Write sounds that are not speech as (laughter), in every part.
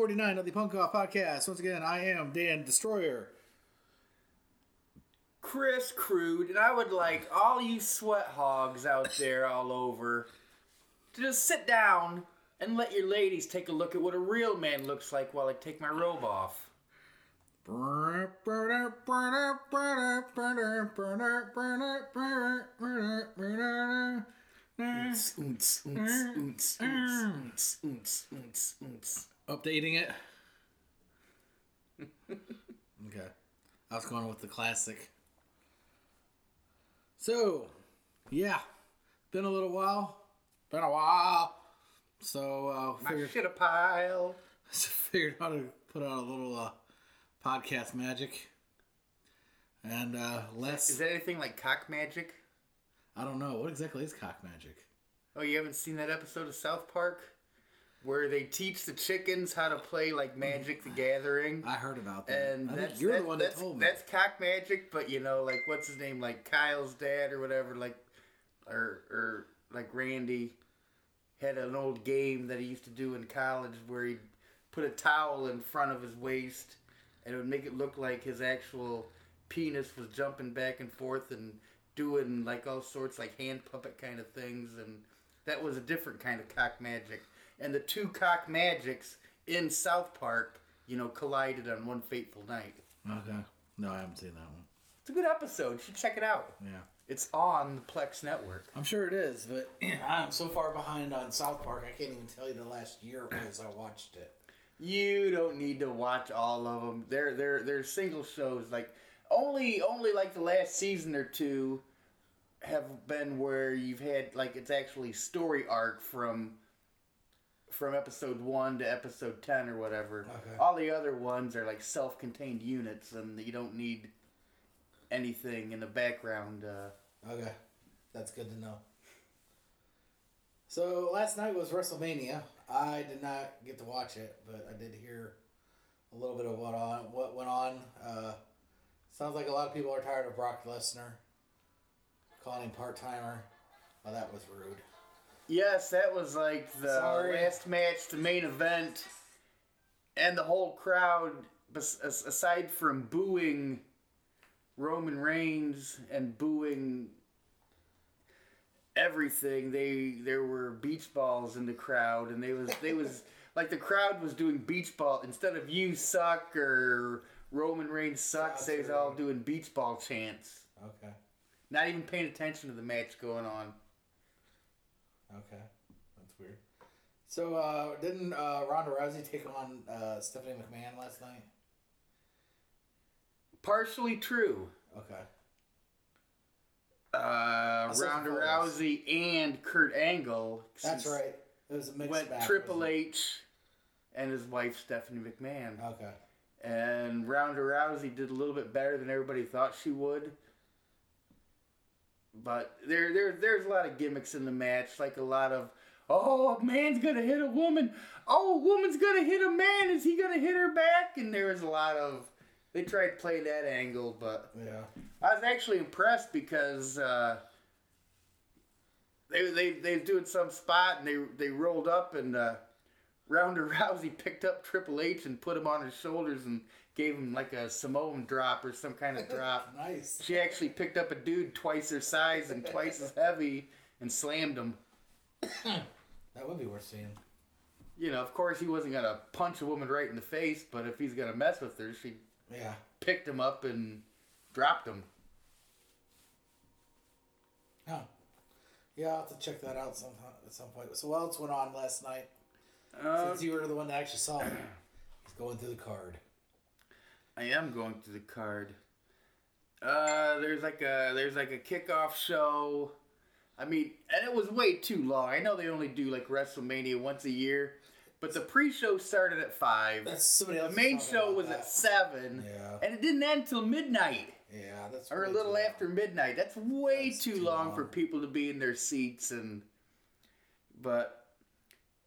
Welcome to episode 49 of the Punk Off Podcast. Once again, I am Dan Destroyer. Chris Crude, and I would like all you sweat hogs out there all over to just sit down and let your ladies take a look at what a real man looks like while I take my robe off. Oonts, oonts, oonts, oonts, oonts, oonts, oonts, oonts. Updating it. (laughs) okay. I was going with the classic. So, yeah. Been a little while. Been a while. So, uh, My figured, shit a pile. (laughs) I figured out to put out a little uh, podcast magic. And uh, less. Is that anything like cock magic? I don't know. What exactly is cock magic? Oh, you haven't seen that episode of South Park where they teach the chickens how to play like Magic the Gathering? I heard about that. And that's, you're that- the one that told me. That's cock magic, but you know, like what's his name, like Kyle's dad or whatever, like, or or like Randy had an old game that he used to do in college where he'd put a towel in front of his waist and it would make it look like his actual penis was jumping back and forth and doing like all sorts like hand puppet kind of things and that was a different kind of cock magic and the two cock magics in south park you know collided on one fateful night okay. No, I haven't seen that one. it's a good episode you should check it out Yeah. it's on the plex network I'm sure it is, but (clears throat) I'm so far behind on South Park, I can't even tell you the last year because I watched it. You don't need to watch all of them. They're they're they're single shows. Like only only like the last season or two have been where you've had like it's actually story arc from from episode one to episode ten or whatever. Okay. All the other ones are like self-contained units, and you don't need anything in the background. Uh, Okay, that's good to know. So last night was WrestleMania. I did not get to watch it, but I did hear a little bit of what on what went on. Uh, sounds like a lot of people are tired of Brock Lesnar, calling him part timer. Well, that was rude. Yes, that was like the Sorry. last match, the main event, and the whole crowd, aside from booing Roman Reigns and booing everything, they there were beach balls in the crowd, and they was they was (laughs) like the crowd was doing beach ball instead of you suck or Roman Reigns sucks. They was all doing beach ball chants, Okay, not even paying attention to the match going on. Okay, that's weird. So uh, didn't uh, Ronda Rousey take on uh, Stephanie McMahon last night? Partially true. Okay. uh, Ronda. Rousey and Kurt Angle. That's right. It was a mixed Went match, Triple? H and his wife Stephanie McMahon, Okay. and Ronda Rousey did a little bit better than everybody thought she would. But there, there, there's a lot of gimmicks in the match, like a lot of, oh, a man's gonna hit a woman. Oh, a woman's gonna hit a man. Is he gonna hit her back? And there was a lot of, they tried to play that angle, but Yeah. I was actually impressed because uh, they they they was doing some spot and they they rolled up and uh, Ronda Rousey (laughs) picked up Triple H and put him on his shoulders and gave him like a Samoan drop or some kind of (laughs) drop. Nice. She actually picked up a dude twice her size and twice as heavy and slammed him. (coughs) That would be worth seeing. You know, of course he wasn't gonna punch a woman right in the face, but if he's gonna mess with her, she Yeah. picked him up and dropped him. Oh. Yeah, I'll have to check that out some at some point. So what else went on last night? Uh, Since you were the one that actually saw it. He's going through the card. I am going to the card. Uh, there's like a there's like a kickoff show. I mean, and it was way too long. I know they only do like WrestleMania once a year, but the pre-show started at five. That's somebody else. The main show was that. at seven, Yeah. and it didn't end till midnight Yeah, that's or a little too long. after midnight. That's way That's too, too long, long. for people to be in their seats and. But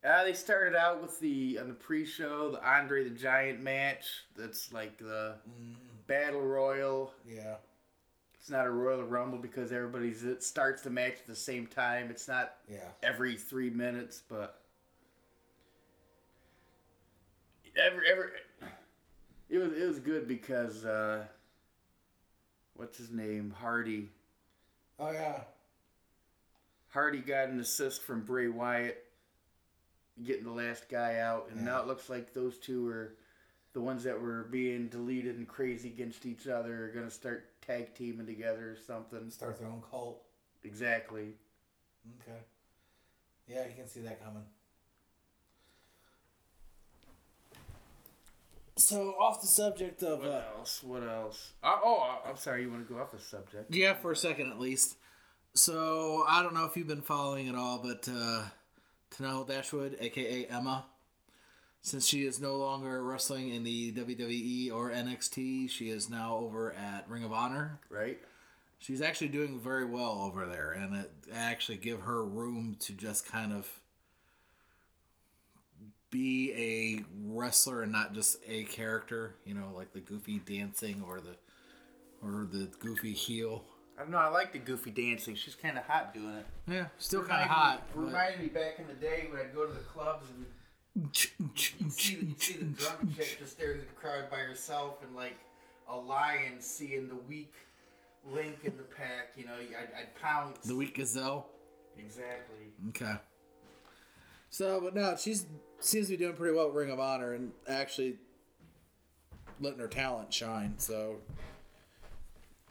uh, they started out with the on the pre-show the Andre the Giant match. That's like the Mm, battle royal. yeah. It's not a Royal Rumble because everybody's it starts the match at the same time. It's not Yeah. every three minutes, but Every every it was it was good because uh, what's his name Hardy Oh yeah. Hardy got an assist from Bray Wyatt getting the last guy out, and Yeah. now it looks like those two are the ones that were being deleted and crazy against each other are gonna start tag teaming together or something. Start their own cult. Exactly. Okay. Yeah, you can see that coming. So off the subject of What uh, else? What else? Uh, oh, I'm sorry. You want to go off the subject? yeah, for a second at least. So I don't know if you've been following it all, but uh, Tenille Dashwood, aka Emma, since she is no longer wrestling in the WWE or NXT, she is now over at Ring of Honor. Right. She's actually doing very well over there, and it actually give her room to just kind of be a wrestler and not just a character. You know, like the goofy dancing or the or the goofy heel. I don't know. I like the goofy dancing. She's kind of hot doing it. Yeah, still kind of me- hot. but- Reminded me back in the day when I'd go to the clubs and see the, see the drunk chick just there in the crowd by herself and like a lion seeing the weak link in the pack. You know, I'd, I'd pounce. the weak gazelle. Exactly. Okay. So, but no, she seems to be doing pretty well at Ring of Honor and actually letting her talent shine. So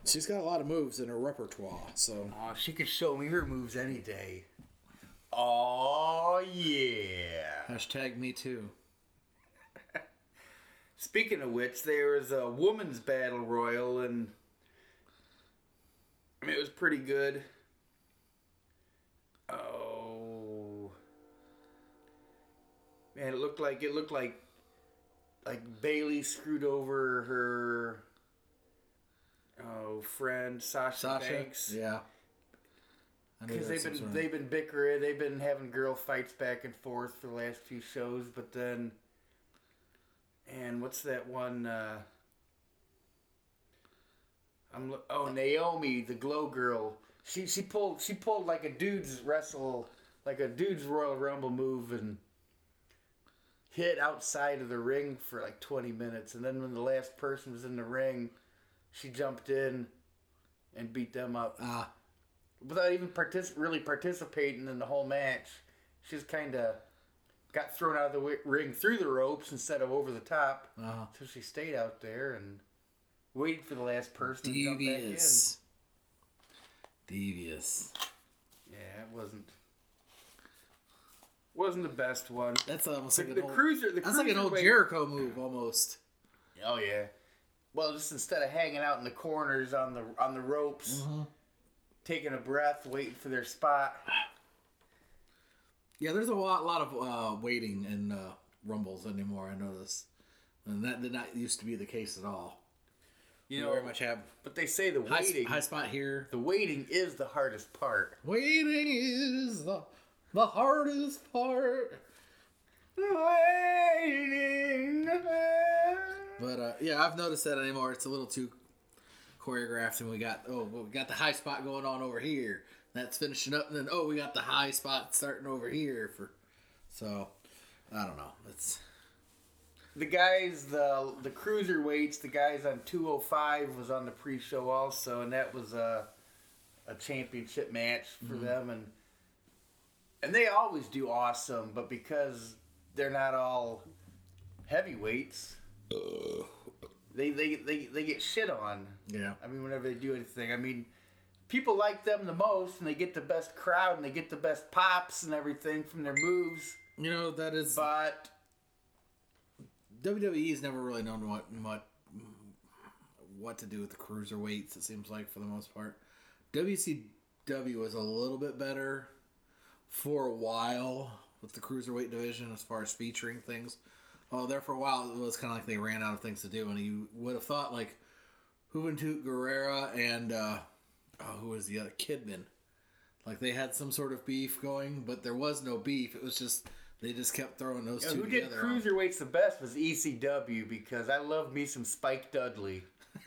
she's got a lot of moves in her repertoire. So Oh, she could show me her moves any day. Oh yeah. hashtag me too. (laughs) Speaking of which, there was a women's battle royal, and I mean, it was pretty good. Oh man, it looked like it looked like like Bayley screwed over her oh friend Sasha, Sasha. Banks Yeah. Because they've been sort of- they've been bickering, they've been having girl fights back and forth for the last few shows, but then, and what's that one? Uh, I'm oh Naomi, the glow girl. She she pulled she pulled like a dude's wrestle, like a dude's Royal Rumble move and hit outside of the ring for like 20 minutes, and then when the last person was in the ring, she jumped in and beat them up Ah, without even partic- really participating in the whole match. She just kind of got thrown out of the wi- ring through the ropes instead of over the top. uh, So she stayed out there and waited for the last person to jump back in. devious. Devious. Yeah, it wasn't wasn't the best one. That's almost The, like an the old, cruiser, the That's like an old cruiserweight- Jericho move almost. Oh yeah. Well, just instead of hanging out in the corners on the on the ropes, taking a breath, waiting for their spot. Yeah, there's a lot, lot of uh, waiting in uh, rumbles anymore. I notice, and that did not used to be the case at all. You know, very much have but they say the high, waiting, high spot here. the waiting is the hardest part. Waiting is the the hardest part. Waiting. But uh, yeah, I've noticed that anymore. It's a little too choreographed, and we got oh, well, we got the high spot going on over here. That's finishing up, and then oh, we got the high spot starting over here for. So, I don't know. It's The guys, the the cruiserweights, the guys on 205 was on the pre-show also, and that was a a championship match for them, and and they always do awesome, but because they're not all heavyweights, they they they, they get shit on. yeah. I mean, whenever they do anything, I mean, people like them the most, and they get the best crowd, and they get the best pops and everything from their moves. You know that is But WWE's never really known what what what to do with the cruiserweights. It seems like for the most part, WCW was a little bit better for a while with the cruiserweight division as far as featuring things. Well, there for a while it was kind of like they ran out of things to do, and you would have thought like Juventud Guerrera and uh, oh, who was the other Kidman, like they had some sort of beef going, but there was no beef. It was just they just kept throwing those know, two who did cruiserweights the best was ECW because I love me some Spike Dudley. (laughs)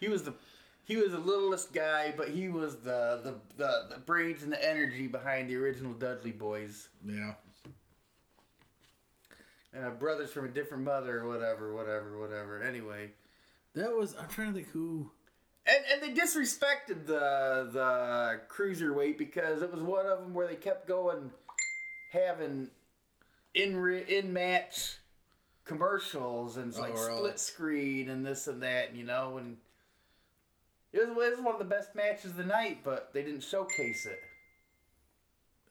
he was the he was the littlest guy, but he was the the, the, the brains and the energy behind the original Dudley boys. Yeah. A brothers from a different mother, or whatever, whatever, whatever. Anyway, That was. I'm trying to think who. and and they disrespected the the cruiserweight because it was one of them where they kept going, having in re, in match commercials and Oh, like really? split screen and this and that, and, you know, and it was, it was one of the best matches of the night, but they didn't showcase it.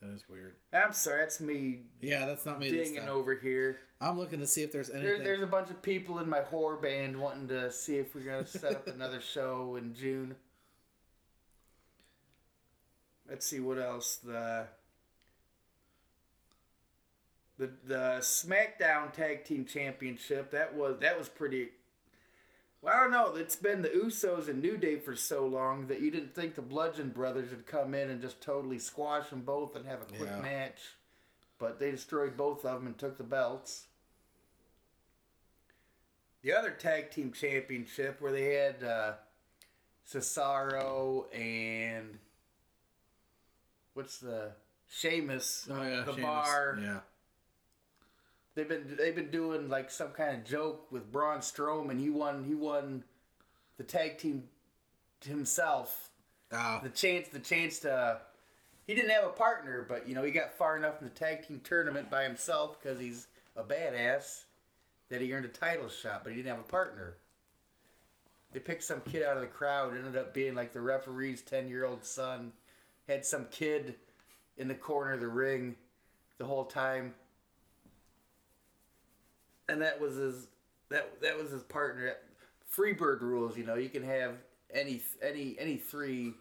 That is weird. I'm sorry, that's me Yeah, that's not me. This dinging time. over here. I'm looking to see if there's There, anything. there's a bunch of people in my horror band wanting to see if we're gonna set up another (laughs) show in June. Let's see what else the the the SmackDown Tag Team Championship that was that was pretty. Well, I don't know. It's been the Usos and New Day for so long that you didn't think the Bludgeon Brothers would come in and just totally squash them both and have a quick Yeah. match, but they destroyed both of them and took the belts. The other tag team championship where they had uh, Cesaro and what's the Sheamus, oh yeah, the Sheamus. bar. Yeah. They've been they've been doing like some kind of joke with Braun Strowman. He won he won the tag team himself. Oh, The chance the chance to he didn't have a partner, but you know he got far enough in the tag team tournament by himself because he's a badass that he earned a title shot, but he didn't have a partner. They picked some kid out of the crowd. Ended up being like the referee's ten year old son. Had some kid in the corner of the ring the whole time, and that was his that that was his partner. Freebird rules, you know, you can have any any any three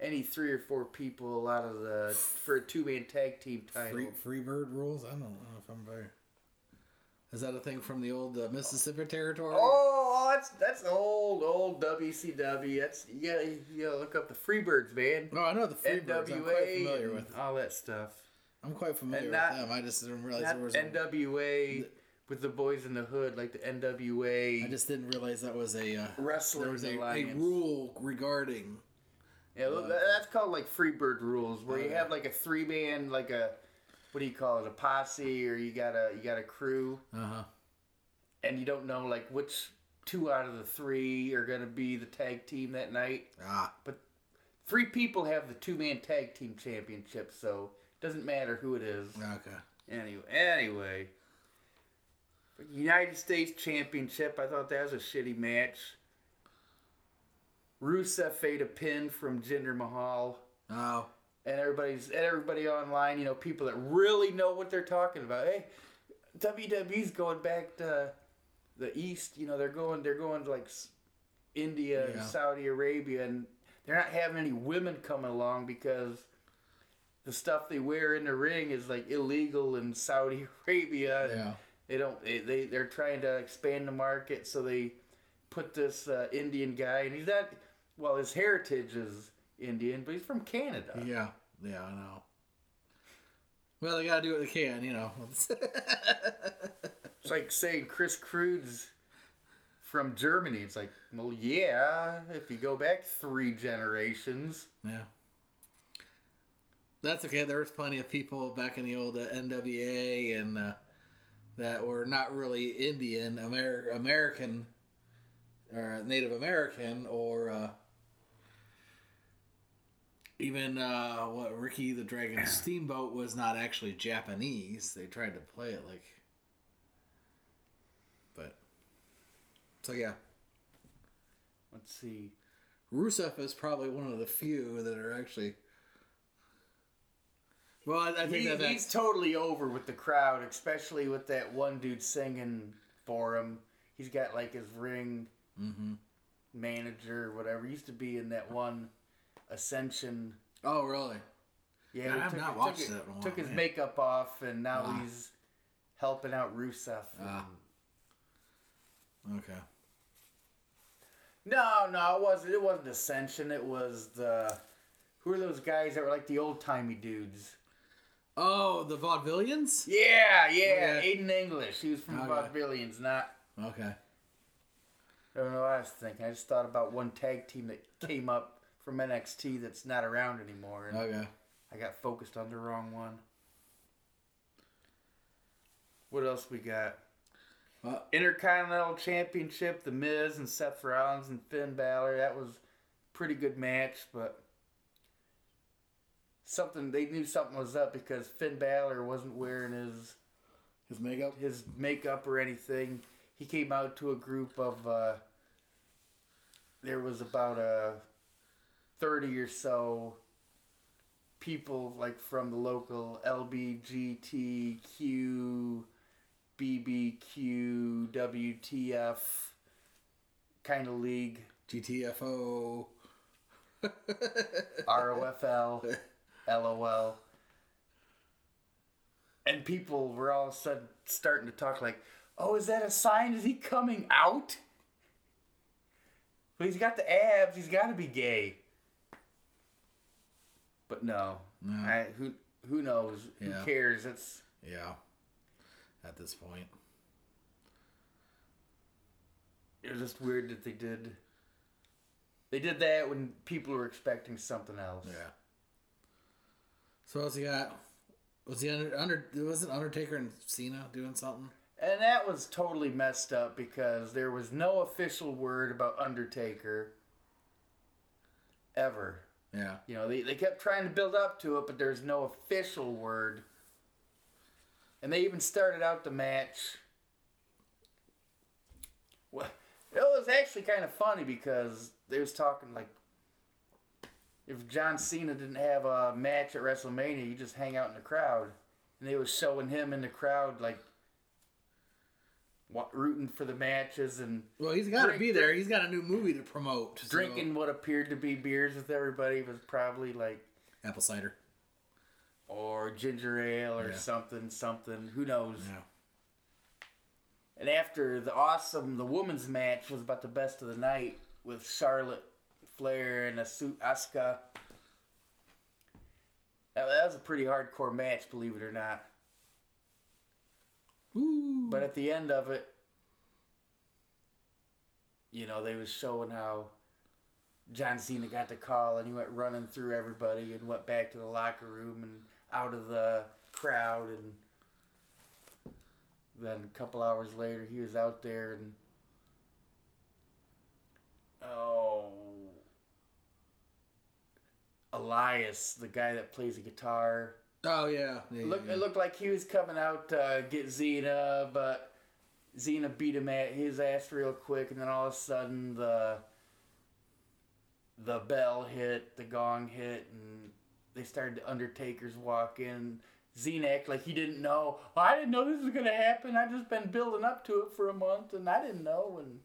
any three or four people out of the for a two man tag team title. free free bird rules. I don't know if I'm very. Is that a thing from the old uh, Mississippi territory? Oh, that's that's old old WCW. That's you gotta, you gotta look up the Freebirds, man. No, I know the free birds. I'm quite familiar with. all that stuff. I'm quite familiar not- with them. I just didn't realize there was. A, NWA with the boys in the hood, like the NWA I just didn't realize that was a. Uh, was a, a rule regarding. Yeah, that- that's called like Freebird rules, where you have like a three man, like a what do you call it, a posse, or you got a you got a crew, Uh huh. and you don't know like which two out of the three are gonna be the tag team that night. Ah. but Three people have the two man tag team championship, so it doesn't matter who it is. Okay. Anyway, anyway, United States Championship. I thought that was a shitty match. Rusev ate a pin from Jinder Mahal, Oh. and everybody's and everybody online. You know, people that really know what they're talking about. Hey, WWE's going back to the East. You know, they're going they're going to like India Yeah. and Saudi Arabia, and they're not having any women coming along because the stuff they wear in the ring is like illegal in Saudi (laughs) Arabia. Yeah. They don't. They, they they're trying to expand the market, so they put this uh, Indian guy, and he's not. Well, his heritage is Indian, but he's from Canada. Yeah. Yeah. I know. Well, they gotta do what they can, you know. (laughs) It's like saying Chris Crude's from Germany. It's like, well, yeah, if you go back three generations. yeah. That's okay. There was plenty of people back in the old uh, NWA and uh, that were not really Indian, Amer- American, or Native American, or uh, even uh, what Ricky the Dragon (clears throat) Steamboat was not actually Japanese. They tried to play it like, but so yeah. Let's see. Rusev is probably one of the few that are actually. Well, I, I think He- that he's totally over with the crowd, especially with that one dude singing for him. He's got like his ring hmm manager whatever. He used to be in that one Ascension. Oh, really? Yeah, I have took, not watched it- that while, Took his man. makeup off, and now Ah. he's helping out Rusev. Ah. Okay. No, no, it wasn't. It wasn't Ascension. It was the who are those guys that were like the old timey dudes? Oh, the vaudevillians? Yeah, yeah. Okay. Aiden English. He was from the Okay. Vaudevillians, not. Okay. I don't know what I was thinking. I just thought about one tag team that (laughs) came up from NXT that's not around anymore, and Okay. I got focused on the wrong one. What else we got? Uh, Intercontinental Championship, The Miz and Seth Rollins and Finn Balor. That was pretty good match, but something they knew something was up because Finn Balor wasn't wearing his his makeup. his makeup or anything. He came out to a group of uh, there was about a thirty or so people like from the local LBGTQ, BBQ, WTF kind of league, GTFO. (laughs) ROFL, LOL. And people were all of a sudden starting to talk like, oh, is that a sign? Is he coming out? Well, he's got the abs. He's got to be gay. But no. No. I, who, who knows? Yeah. Who cares? It's Yeah. At this point. it was just weird that they did. They did that when people were expecting something else. Yeah. So what's he got? Was he under under? Wasn't Undertaker and Cena doing something? And that was totally messed up because there was no official word about Undertaker ever. Yeah. You know, they, they kept trying to build up to it, but there's no official word. And they even started out the match. Well, it was actually kind of funny because they was talking like if John Cena didn't have a match at WrestleMania, you just hang out in the crowd. And they was showing him in the crowd like wa- rooting for the matches and Well, he's got to be there. He's got a new movie to promote. so- drinking what appeared to be beers with everybody was probably like apple cider. or ginger ale or Yeah. something, something. Who knows? Yeah. And after the awesome, the women's match was about the best of the night with Charlotte Flair and Asu- Asuka. That, that was a pretty hardcore match, believe it or not. Ooh. But at the end of it, you know, they was showing how John Cena got the call and he went running through everybody and went back to the locker room and out of the crowd and then a couple hours later he was out there and oh Elias, the guy that plays the guitar, oh yeah. yeah, it looked, yeah. it looked like he was coming out to get Cena, but Cena beat him at his ass real quick, and then all of a sudden the the bell hit, the gong hit, and they started the Undertaker's walk in. Cena acted like he didn't know. "Oh, I didn't know this was gonna happen. I just been building up to it for a month, and I didn't know. And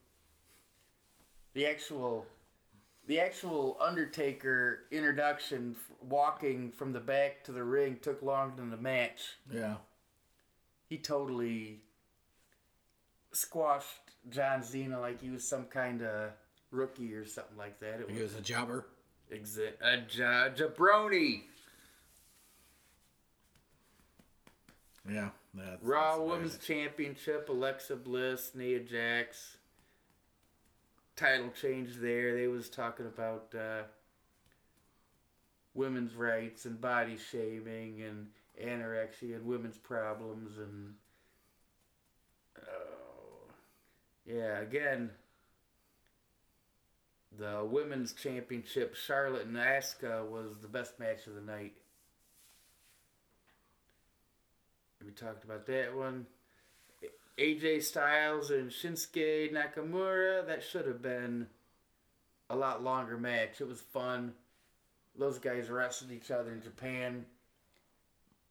the actual the actual Undertaker introduction, walking from the back to the ring, took longer than the match. yeah. He totally squashed John Cena like he was some kind of rookie or something like that. It He was was a jobber. exa- a ja- jabroni. Yeah. That's, Raw that's Women's. Championship, Alexa Bliss, Nia Jax. Title change there. They was talking about uh, women's rights and body shaming and anorexia and women's problems and oh, yeah, again the women's championship Charlotte and Asuka was the best match of the night. We talked about that one. AJ Styles and Shinsuke Nakamura. That should have been a lot longer match. It was fun. Those guys wrestled each other in Japan,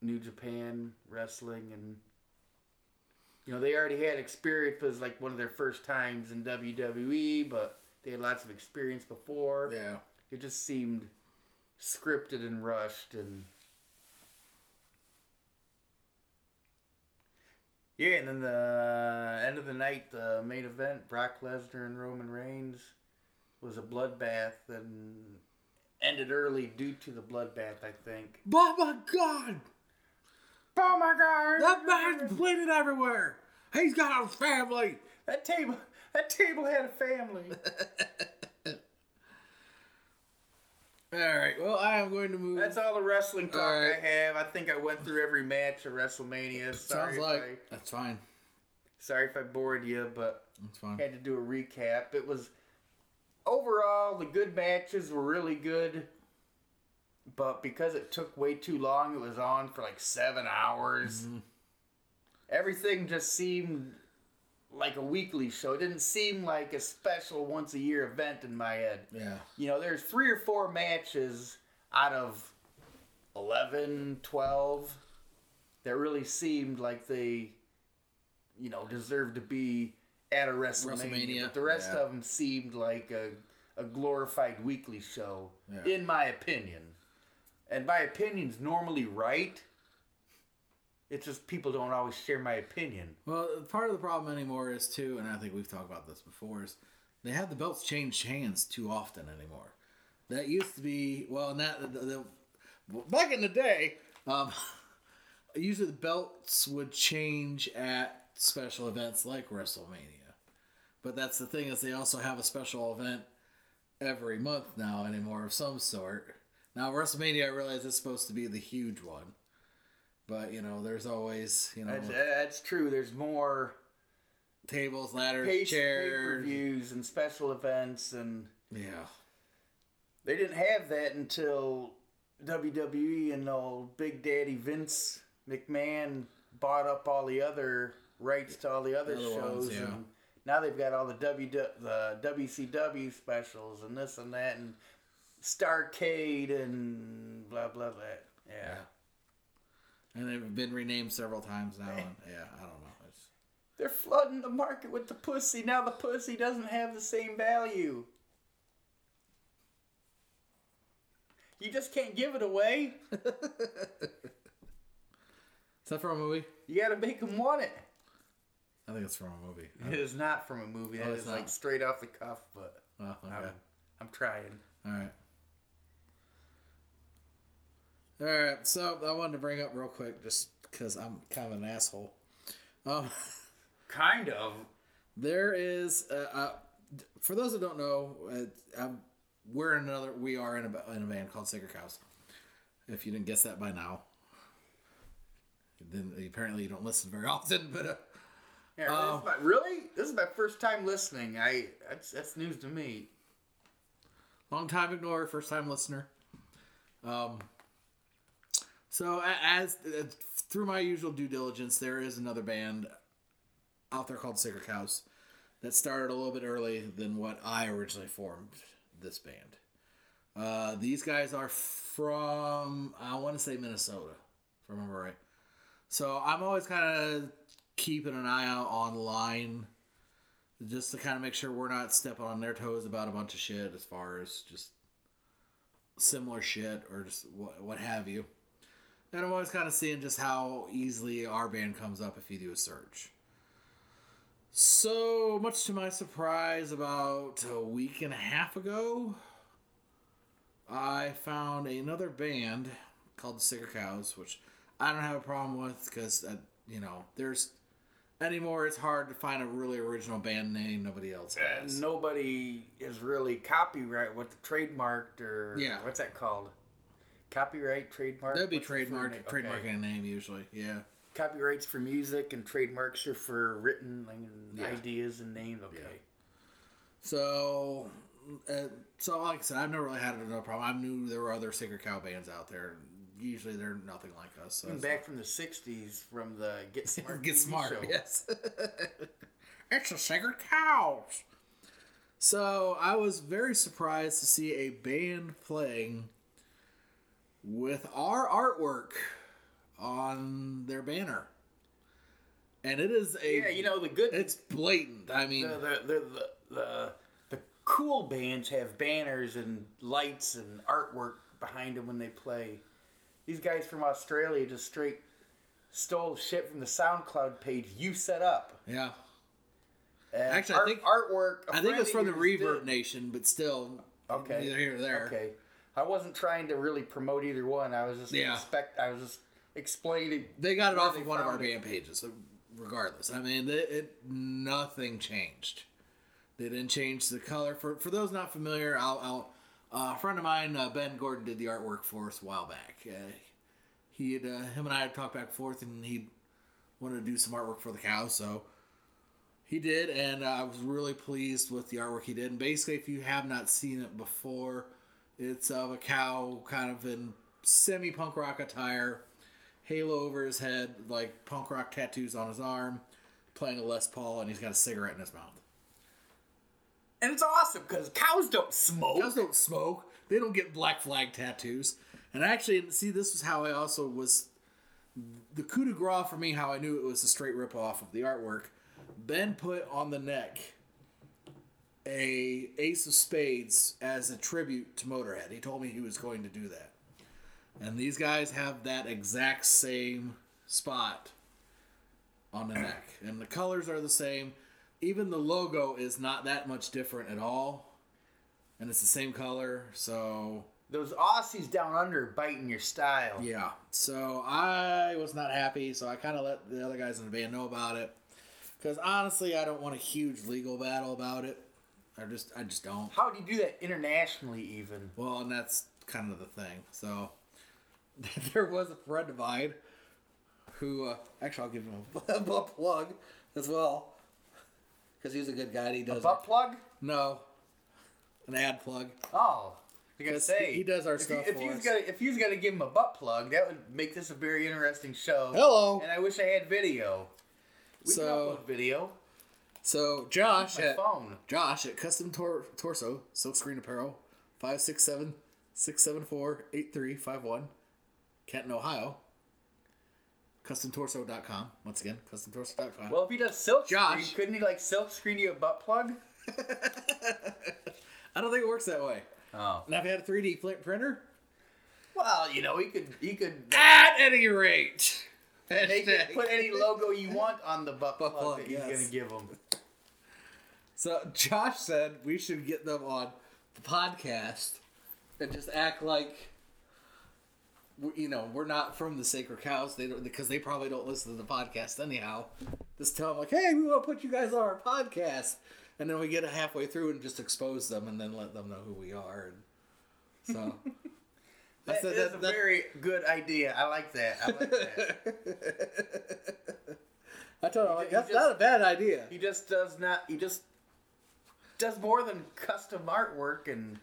New Japan wrestling, and you know they already had experience. It was like one of their first times in WWE, but they had lots of experience before. Yeah. It just seemed scripted and rushed and Yeah, and then the uh, end of the night, the main event, Brock Lesnar and Roman Reigns, was a bloodbath and ended early due to the bloodbath, I think. Oh my God! Oh my god! That man's bleeding everywhere. He's got a family. That table that table had a family. (laughs) All right. Well, I am going to move. That's all the wrestling talk right. I have. I think I went through every match of WrestleMania. Sorry Sounds like I, that's fine. sorry if I bored you, but That's fine. had to do a recap. It was overall the good matches were really good, but because it took way too long, it was on for like seven hours. Mm-hmm. Everything just seemed like a weekly show. It didn't seem like a special once a year event in my head. Yeah. You know, there's three or four matches out of 11, 12 that really seemed like they, you know, deserved to be at a WrestleMania. WrestleMania, But the rest yeah. of them seemed like a, a glorified weekly show, Yeah. in my opinion. And my opinion's normally right. It's just people don't always share my opinion. Well, part of the problem anymore is too, and I think we've talked about this before, is they have the belts change hands too often anymore. That used to be well, that the, the, back in the day, um, (laughs) usually the belts would change at special events like WrestleMania. But that's the thing is they also have a special event every month now anymore of some sort. Now WrestleMania, I realize is supposed to be the huge one, but you know, there's always you know That's, that's true. There's more tables, ladders, pay per chairs. views and special events and Yeah, They didn't have that until WWE and old Big Daddy Vince McMahon bought up all the other rights to all the other The other shows. ones, yeah. And now they've got all the w, the WCW specials and this and that and Starcade and blah blah blah. Yeah. And they've been renamed several times now. And (laughs) yeah, I don't know. It's, They're flooding the market with the pussy. Now the pussy doesn't have the same value. You just can't give it away. (laughs) is that from a movie? You gotta make them want it. I think it's from a movie. It is not from a movie. Oh, that Oh, is it's like straight off the cuff, but Oh, okay. I'm, I'm trying. All right. All right. So I wanted to bring up real quick, just because I'm kind of an asshole. Um, (laughs) Kind of. there is, uh, uh, for those that don't know, uh, um, we're in another. We are in a in a band called Sacred Cows. If you didn't guess that by now, then apparently you don't listen very (laughs) often. But uh, Yeah, this is my, really? This is my first time listening. I that's that's news to me. long time ignorer, first time listener. Um, so as uh, through my usual due diligence, there is another band out there called Sacred Cows that started a little bit early than what I originally formed this band. Uh, these guys are from I want to say Minnesota, if I remember right. So I'm always kind of keeping an eye out online just to kind of make sure we're not stepping on their toes about a bunch of shit as far as just similar shit or just what, what have you. And I'm always kind of seeing just how easily our band comes up if you do a search. So much to my surprise, about a week and a half ago, I found another band called the Sacred Cows, which I don't have a problem with because, uh, you know, there's anymore it's hard to find a really original band name nobody else has. Nobody is really copyright what the trademarked or Yeah. what's that called? Copyright trademark. That'd be What's trademark, trademarking Okay. a name usually. Yeah. Copyrights for music and trademarks are for written like, Yeah. ideas and names. Okay. Yeah. So, uh, so like I said, I've never really had no problem. I knew there were other Sacred Cow bands out there. Usually, they're nothing like us. So back from the '60s, from the Get (laughs) Smart. get TV smart. show. Yes, (laughs) it's a Sacred Cows. So I was very surprised to see a band playing with our artwork on their banner, and it is a Yeah, you know the good. it's blatant. I mean, the, the, the, the, the, cool bands have banners and lights and artwork behind them when they play. These guys from Australia just straight stole shit from the SoundCloud page you set up. yeah. And Actually, I think- artwork. I think it's from the Reverb did. Nation, but still, Okay. neither here or there. Okay, I wasn't trying to really promote either one. I was just Yeah. expect. I was just explaining. They got it off of one of our band pages, so regardless. I mean, it, it nothing changed. They didn't change the color. For for those not familiar, I'll, I'll Uh, a friend of mine, uh, Ben Gordon, did the artwork for us a while back. Uh, he had uh, him and I had talked back and forth, and he wanted to do some artwork for the cow, so he did, and uh, I was really pleased with the artwork he did. And basically, if you have not seen it before, it's of a cow kind of in semi punk rock attire, halo over his head, like punk rock tattoos on his arm, playing a Les Paul, and he's got a cigarette in his mouth. And it's awesome because cows don't smoke. Cows don't smoke. They don't get black flag tattoos. And actually, see, this was how I also was the coup de grace for me. How I knew it was a straight rip off of the artwork. Ben put on the neck a Ace of Spades as a tribute to Motorhead. He told me he was going to do that. And these guys have that exact same spot on the neck. And the colors are the same. Even the logo is not that much different at all. And it's the same color. So, Those Aussies down under biting your style. yeah. So I was not happy. So I kind of let the other guys in the band know about it. Because honestly, I don't want a huge legal battle about it. I just, I just don't. How do you do that internationally, even? Well, and that's kind of the thing. So (laughs) there was a friend of mine who, uh, actually, I'll give him a, a (laughs) butt plug as well, because he's a good guy. He A does butt plug? no, an ad plug. Oh. I gotta say, he does our if stuff You, if for you've us. got, if you've got to give him a butt plug, that would make this a very interesting show. Hello. And I wish I had video. We So- video. So Josh at phone. Josh at Custom Tor- Torso Silkscreen Apparel, 567-674-8351, Kenton, Ohio. CustomTorso.com. Once again, CustomTorso.com. Well, if he does silk Josh. screen, couldn't he like silk screen you a butt plug? (laughs) I don't think it works that way. Oh. Now, if you had a 3D print printer, Well, you know, he could he could at any rate, it, Hashtag. put any logo you want on the butt, Butt plug, plug, that he's yes. gonna give them. So Josh said we should get them on the podcast and just act like you know we're not from the Sacred Cows. They don't because they probably don't listen to the podcast anyhow. Just tell them like, hey, we want to put you guys on our podcast, and then we get it halfway through and just expose them and then let them know who we are. And so That said is that- a that- very good idea. I like that. I like that. (laughs) I told him like, that's just- not a bad idea. he just does not. He just does more than custom artwork and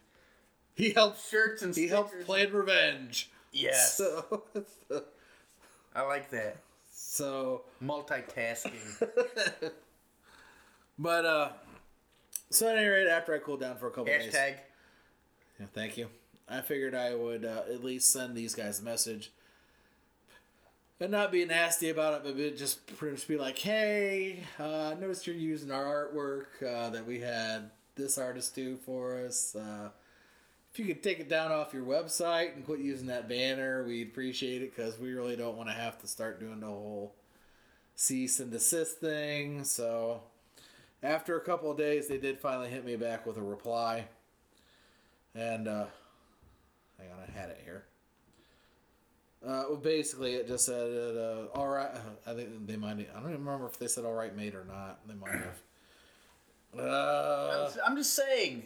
He helps. shirts and He helps plan revenge. Yes, So, I like that so multitasking. (laughs) But uh so at any rate, after I cooled down for a couple days. Hashtag. Yeah, thank you. I figured I would uh, at least send these guys a message. And not be nasty about it, but just pretty much be like, hey, uh, noticed you're using our artwork uh, that we had this artist do for us. Uh, if you could take it down off your website and quit using that banner, we'd appreciate it because we really don't want to have to start doing the whole cease and desist thing. So after a couple of days, they did finally hit me back with a reply. And, uh, hang on, I had it here. Uh, well, basically, it just said, uh, all right. I think they might, I don't even remember if they said all right, mate, or not. They might have. Uh, I'm just saying.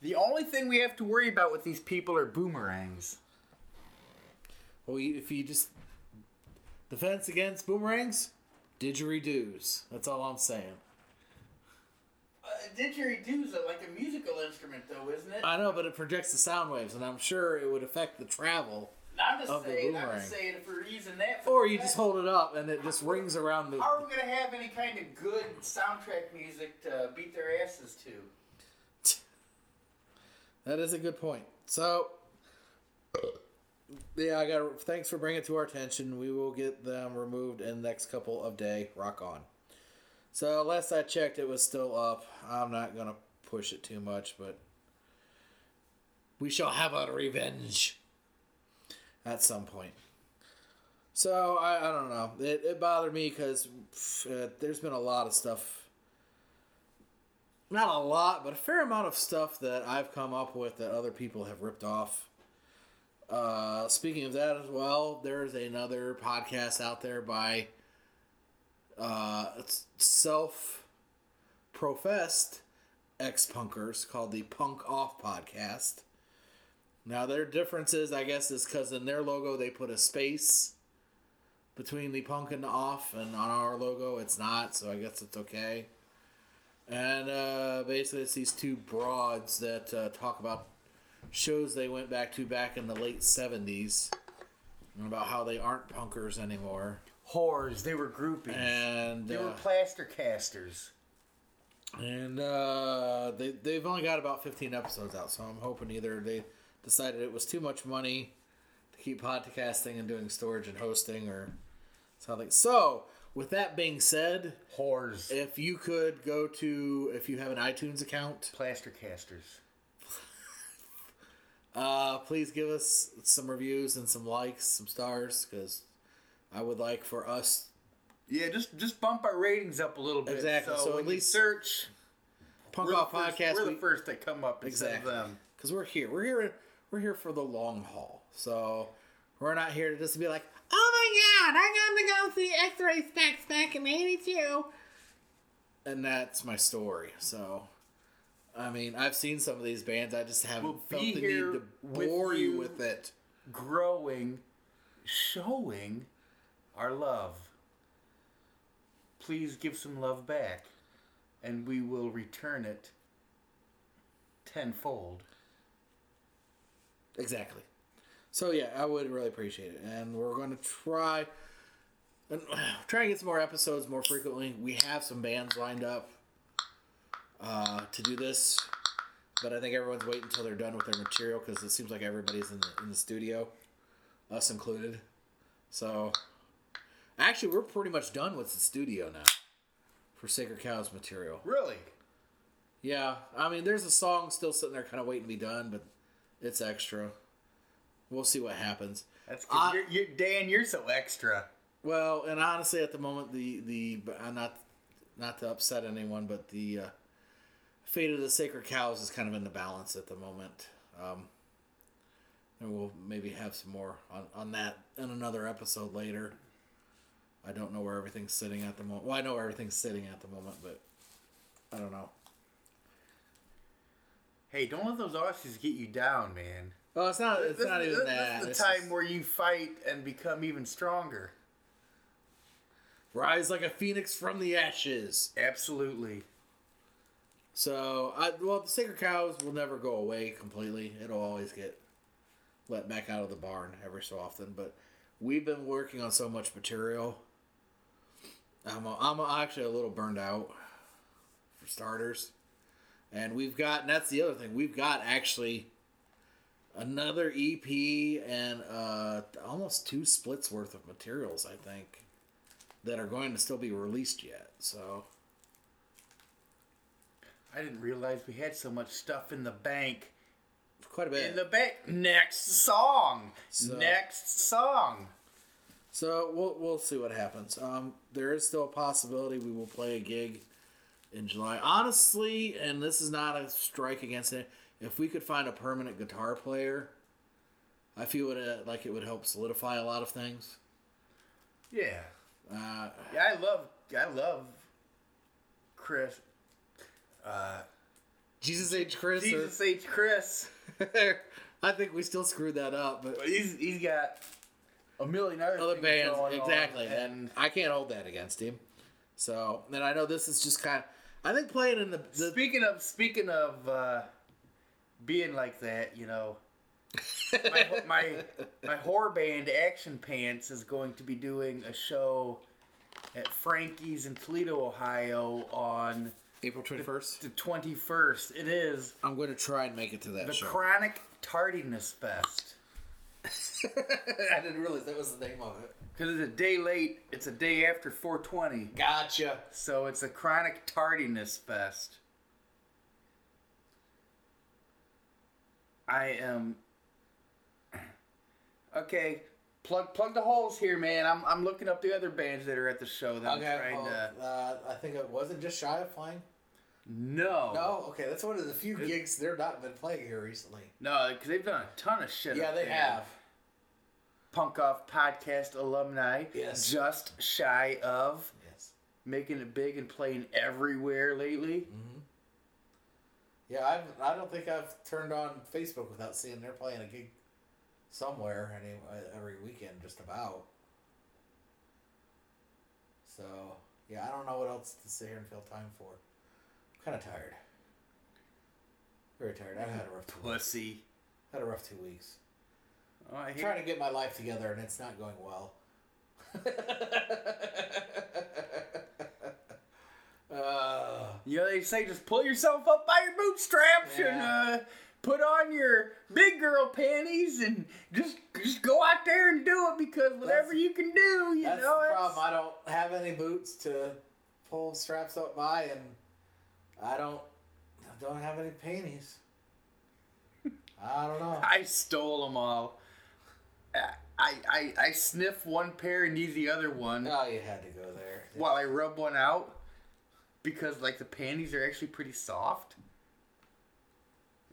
The only thing we have to worry about with these people are boomerangs. well, if you just. Defense against boomerangs? Didgeridoos. That's all I'm saying. Didgeridoo's a, like a musical instrument, though, isn't it? I know, but it projects the sound waves, and I'm sure it would affect the travel. I'm just of the saying. I'm just saying if we're using that. Or you just hold it up and it just rings around the. How are we gonna have any kind of good soundtrack music to beat their asses to? That is a good point. So, yeah, I got. Thanks for bringing it to our attention. We will get them removed in the next couple of day. Rock on. So last I checked, it was still up. I'm not gonna push it too much, but we shall have a revenge at some point. So I, I don't know. It, it bothered me because uh, there's been a lot of stuff not a lot, but a fair amount of stuff that I've come up with that other people have ripped off. Uh, speaking of that as well, there's another podcast out there by uh, self professed ex punkers called the Punk Off Podcast. Now their difference is, I guess, is because in their logo they put a space between the punk and the off, and on our logo it's not. So I guess it's okay. And uh, basically, it's these two broads that uh, talk about shows they went back to back in the late '70s, and about how they aren't punkers anymore. Whores. They were groupies. And they uh, were plaster casters. and uh, they they've only got about 15 episodes out, so I'm hoping either they decided it was too much money to keep podcasting and doing storage and hosting, or something. So, with that being said, Whores. if you could go to if you have an iTunes account, plaster casters. uh, please give us some reviews and some likes, some stars, because I would like for us Yeah, just just bump our ratings up a little bit. Exactly, so when at least search. Punk Off first, Podcast. We're we- the first that come up Exactly. Because we're here. We're here. We're here for the long haul. So we're not here to just be like, oh my god, I got to go see X-Ray Spex back in '82, and that's my story. So. I mean, I've seen some of these bands. I just haven't We'll felt the need to bore you you. with it. Growing, showing our love. Please give some love back, and we will return it tenfold. Exactly. So yeah, I would really appreciate it, and we're going to try and (sighs) try and get some more episodes more frequently. We have some bands lined up uh, to do this, but I think everyone's waiting until they're done with their material because it seems like everybody's in the in the studio, us included. So actually, we're pretty much done with the studio now for Sacred Cows material. Really? Yeah, I mean, there's a song still sitting there, kind of waiting to be done, but it's extra. We'll see what happens. That's good. you're, you're, Dan, you're so extra. Well, and honestly, at the moment, the the not not to upset anyone, but the uh, fate of the sacred cows is kind of in the balance at the moment. Um, and we'll maybe have some more on, on that in another episode later. I don't know where everything's sitting at the moment. Well, I know where everything's sitting at the moment, but I don't know. Hey, don't let those Aussies get you down, man. Well, it's not. It's This- not even this- that. This is the time just where you fight and become even stronger. rise like a phoenix from the ashes. Absolutely. So, I, well, the sacred cows will never go away completely. It'll always get let back out of the barn every so often. But we've been working on so much material. I'm, a, I'm actually a little burned out, for starters. And we've got, and that's the other thing, we've got actually another EP and uh, almost two splits worth of materials, I think, that are going to still be released yet. So. I didn't realize we had so much stuff in the bank. Quite a bit. In the bank. Next song. So- Next song. So we'll we'll see what happens. Um, there is still a possibility we will play a gig in July. Honestly, and this is not a strike against it. If we could find a permanent guitar player, I feel it uh, like it would help solidify a lot of things. Yeah. Uh, Yeah, I love I love Chris. Uh, Jesus H. Chris. or- Jesus H. Chris. (laughs) I think we still screwed that up, But he's he's got a million other, other things bands going on, exactly, and and I can't hold that against him. So, and I know this is just kind of. I think playing in the, the speaking of speaking of uh, being like that, you know, my, my my horror band Action Pants is going to be doing a show at Frankie's in Toledo, Ohio on April twenty first. the twenty first. It is I'm going to try and make it to that the show. Chronic Tardiness Fest (laughs) I didn't realize that was the name of it. because it's a day late. It's a day after four twenty, Gotcha. so it's a Chronic Tardiness Fest. I am (clears throat) okay. Plug plug the holes here, man. I'm I'm looking up the other bands that are at the show that Okay. I'm trying well, to. uh, I think it wasn't just shy of flying. No, No. Okay, that's one of the few gigs they're not been playing here recently. no, because they've done a ton of shit. Yeah, they there. have. Punk Off Podcast alumni. Yes. Just shy of Yes. making it big and playing everywhere lately. Mm-hmm. Yeah, I've, I don't think I've turned on Facebook without seeing they're playing a gig somewhere any uh, every weekend, just about. So yeah, I don't know what else to sit here and fill time for. Kind of tired. Very tired. I've had a rough two weeks. Pussy. Had a rough two weeks. Oh, I trying to get my life together and it's not going well. (laughs) uh, You know, they say just pull yourself up by your bootstraps and uh, put on your big girl panties and just just go out there and do it because whatever That's- you can do, you that's know. the problem. I don't have any boots to pull straps up by, and I don't I don't have any panties. I don't know. (laughs) I stole them all. I, I, I sniff one pair and need the other one Oh, you had to go there. while I rub one out because like the panties are actually pretty soft.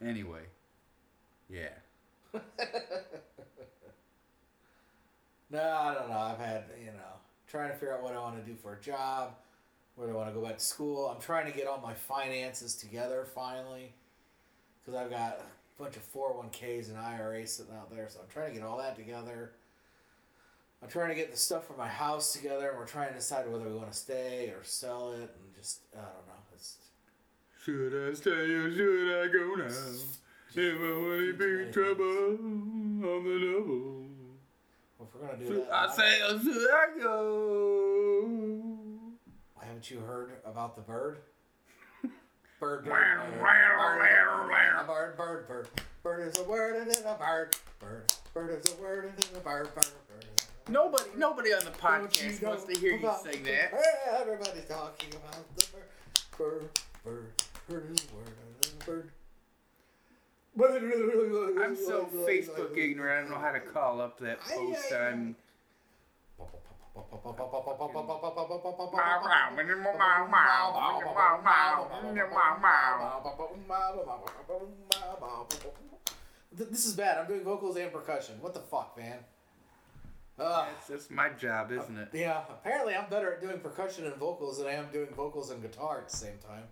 Anyway, yeah. (laughs) No, I don't know. I've had, you know, trying to figure out what I want to do for a job, where do I want to go back to school. I'm trying to get all my finances together finally, because I've got a bunch of 401ks and IRAs sitting out there. So I'm trying to get all that together. I'm trying to get the stuff for my house together, and we're trying to decide whether we want to stay or sell it, and just I don't know. It's Should I stay or should I go now? If I want to be in trouble on the double. well, if we're gonna do Should that. I say or should I go? Haven't you heard about the bird? (laughs) Bird, bird, bird, bird, bird, bird, bird, bird. Bird is a word and then a bird. Bird, bird is a word and then a bird, bird, bird. Nobody, nobody on the Don't you podcast know wants to hear you sing that. Everybody's talking about the bird. Bird, bird, bird is a word and then a bird. I'm so Facebook ignorant. I don't know how to call up that post on. This is bad. I'm doing vocals and percussion. What the fuck, man? Ugh. That's, that's my job, isn't it? Yeah, apparently I'm better at doing percussion and vocals than I am doing vocals and guitar at the same time.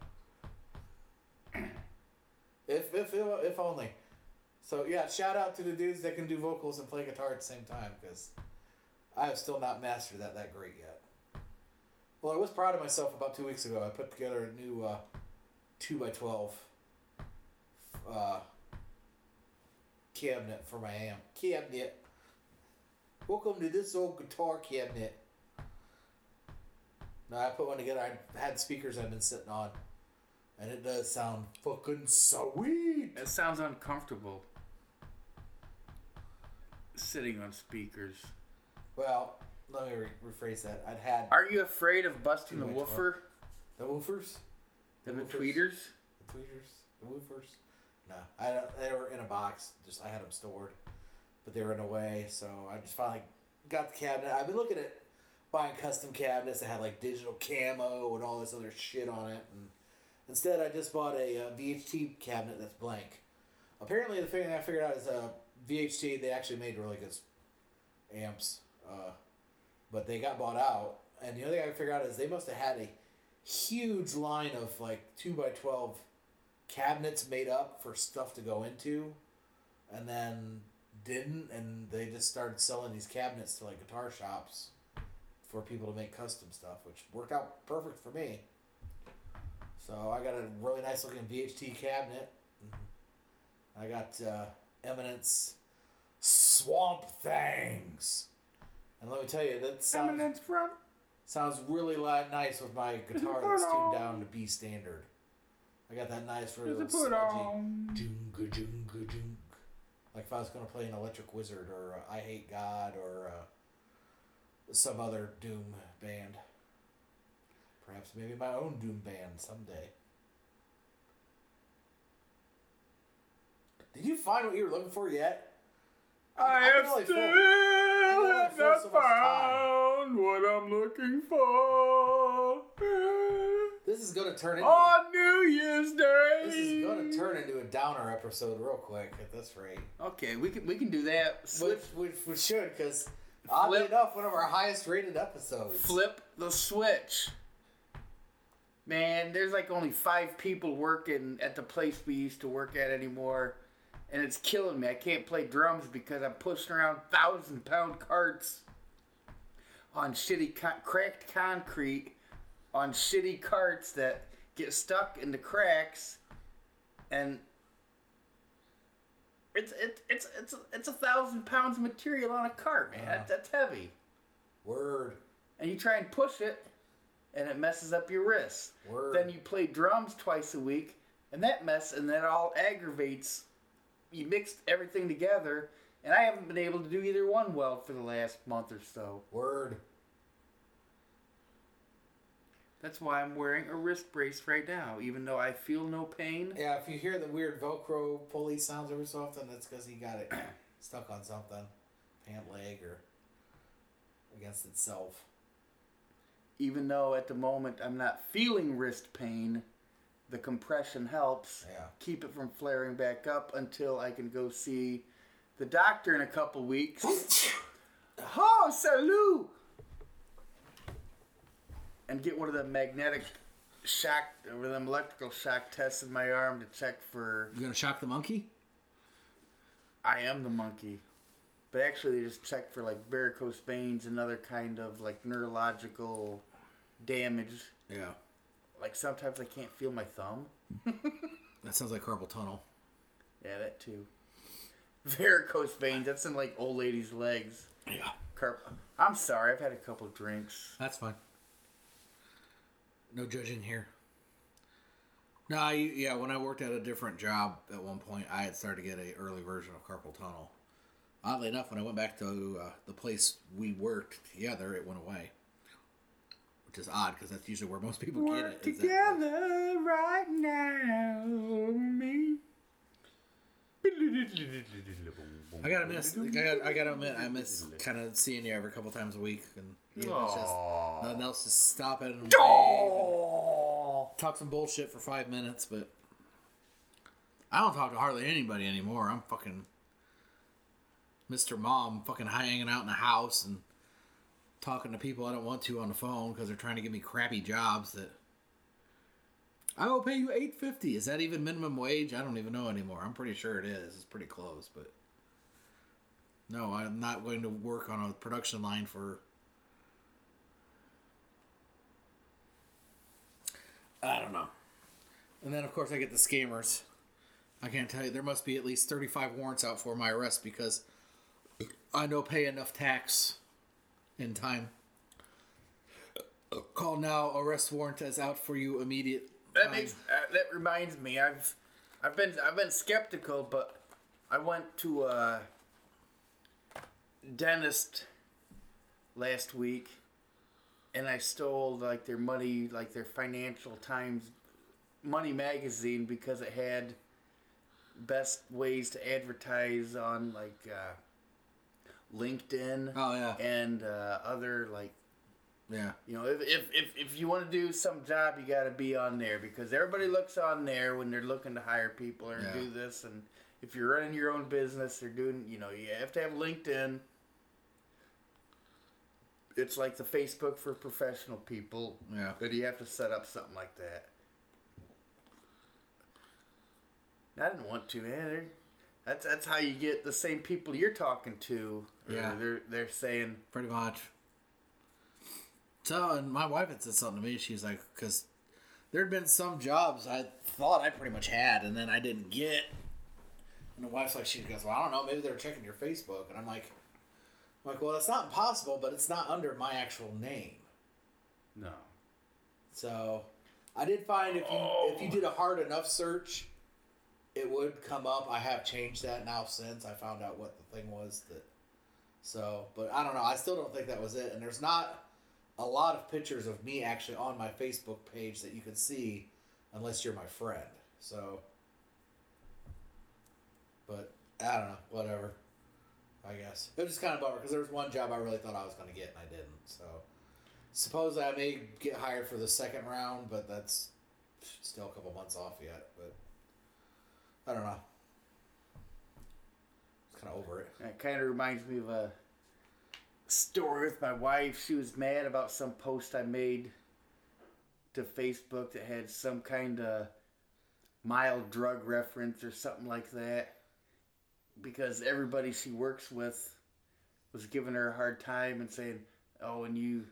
(clears throat) if if if only. So yeah, shout out to the dudes that can do vocals and play guitar at the same time because I have still not mastered that that great yet. Well, I was proud of myself about two weeks ago. I put together a new uh, two by twelve uh, cabinet for my amp. Cabinet. Welcome to this old guitar cabinet. Now, I put one together. I had speakers I've been sitting on, and it does sound fucking sweet. It sounds uncomfortable. Sitting on speakers. Well, let me re- rephrase that. I'd had Are you afraid of busting the woofer? the woofers, The woofers. tweeters? the tweeters, the woofers. No, I don't, they were in a box. Just I had them stored, but they were in a way. So I just finally got the cabinet. I've been looking at buying custom cabinets that had like digital camo and all this other shit on it, and instead I just bought a uh, VHT cabinet that's blank. Apparently, the thing I figured out is uh, VHT they actually made really good amps, uh, but they got bought out. And the other thing I figured out is they must have had a huge line of like two by twelve cabinets made up for stuff to go into, and then didn't, and they just started selling these cabinets to like guitar shops for people to make custom stuff, which worked out perfect for me. So I got a really nice looking VHT cabinet. I got uh, Eminence Swamp Things, and let me tell you that sounds sounds really nice with my guitar that's tuned down to B standard. I got that nice really little put sludgy on. doonga doonga doong. Like if I was gonna play an Electric Wizard or uh, Eyehategod or uh, some other Doom band. Perhaps maybe my own Doom band someday. Did you find what you were looking for yet? I I have only still fill- I can only have not so time. found what I'm looking for. This is gonna turn into On New Year's Day. this is gonna turn into a downer episode real quick at this rate. Okay, we can we can do that. Which, Switch, which we should, because oddly Flip. enough, one of our highest rated episodes. flip the switch. Man, there's like only five people working at the place we used to work at anymore, and it's killing me. I can't play drums because I'm pushing around thousand pound carts on shitty con- cracked concrete on shitty carts that get stuck in the cracks, and it's it's it's it's it's a thousand pounds of material on a cart, man. That, that's heavy, Word. and you try and push it, and it messes up your wrists. Word. Then you play drums twice a week, and that mess, and that all aggravates. You mixed everything together, and I haven't been able to do either one well for the last month or so. Word. That's why I'm wearing a wrist brace right now, even though I feel no pain. Yeah, if you hear the weird Velcro pulley sounds every so often, that's because he got it (clears throat) stuck on something, pant leg or against itself. Even though at the moment I'm not feeling wrist pain, the compression helps Yeah. keep it from flaring back up until I can go see the doctor in a couple weeks. (laughs) oh, salute! And get one of the magnetic shock or them electrical shock tests in my arm to check for You're gonna shock the monkey? I am the monkey. But actually, they just check for like varicose veins and other kind of like neurological damage. Yeah. Like sometimes I can't feel my thumb. (laughs) That sounds like carpal tunnel. Yeah, that too. Varicose veins. That's in like old ladies' legs. Yeah. Carp. I'm sorry. I've had a couple drinks. That's fine. No judging here. No, I, yeah, when I worked at a different job at one point, I had started to get a early version of carpal tunnel. Oddly enough, when I went back to uh, the place we worked together, it went away. Which is odd because that's usually where most people get Work it. is that place. together right now, me. I gotta miss. I gotta, I gotta admit, I miss kind of seeing you every couple times a week, and you know, it's just nothing else. Just stop it and and talk some bullshit for five minutes. But I don't talk to hardly anybody anymore. I'm fucking Mr. Mom, fucking hanging out in the house and talking to people I don't want to on the phone because they're trying to give me crappy jobs that. I will pay you eight fifty. Is that even minimum wage? I don't even know anymore. I'm pretty sure it is. It's pretty close, but no, I'm not going to work on a production line for. I don't know. And then of course I get the scammers. I can't tell you. There must be at least thirty-five warrants out for my arrest because I don't pay enough tax in time. Call now. Arrest warrant is out for you immediate. That time. makes uh, that reminds me. I've I've been I've been skeptical, but I went to a dentist last week, and I stole like their money, like their Financial Times Money magazine because it had best ways to advertise on like uh, LinkedIn Oh yeah, and uh, other like yeah. you know, if, if, if, if you want to do some job, you got to be on there because everybody looks on there when they're looking to hire people or Yeah. do this. And if you're running your own business, they're doing, you know, you have to have LinkedIn. It's like the Facebook for professional people, Yeah. but you have to set up something like that. I didn't want to, man. They're- That's that's how you get the same people you're talking to. or Yeah. they're they're saying, pretty much. So, and my wife had said something to me. She's like, because there had been some jobs I thought I pretty much had, and then I didn't get. And the wife's like, she goes, well, I don't know, maybe they're checking your Facebook, and I'm like, I'm like, well, that's not impossible, but it's not under my actual name. no. So, I did find if you if you oh. did a hard enough search, it would come up. I have changed that now since I found out what the thing was that. So, but I don't know. I still don't think that was it. And there's not a lot of pictures of me actually on my Facebook page that you can see, unless you're my friend. So, but I don't know. Whatever. I guess it was just kind of bummer because there was one job I really thought I was going to get and I didn't. So, suppose I may get hired for the second round, but that's still a couple months off yet. But I don't know. It's kind of over it. It kind of reminds me of a story with my wife. She was mad about some post I made to Facebook that had some kind of mild drug reference or something like that because everybody she works with was giving her a hard time and saying, "Oh, and you,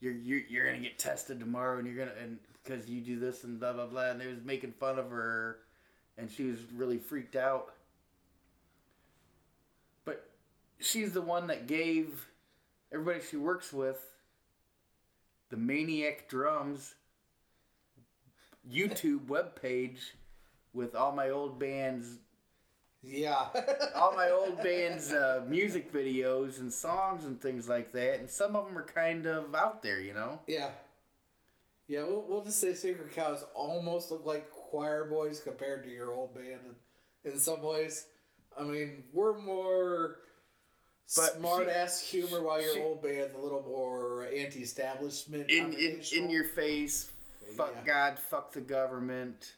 you're you're, you're gonna get tested tomorrow, and you're gonna and because you do this and blah blah blah," and they was making fun of her, and she was really freaked out. But she's the one that gave everybody she works with the Maniac Drums YouTube webpage with all my old bands Yeah. (laughs) all my old band's uh, music videos and songs and things like that, and some of them are kind of out there, you know. Yeah. Yeah, we'll, we'll just say Sacred Cows almost look like choir boys compared to your old band in, in some ways. I mean, we're more But smart she- ass humor while your she- old band's a little more anti establishment. In in in your face, fuck Yeah. God, fuck the government.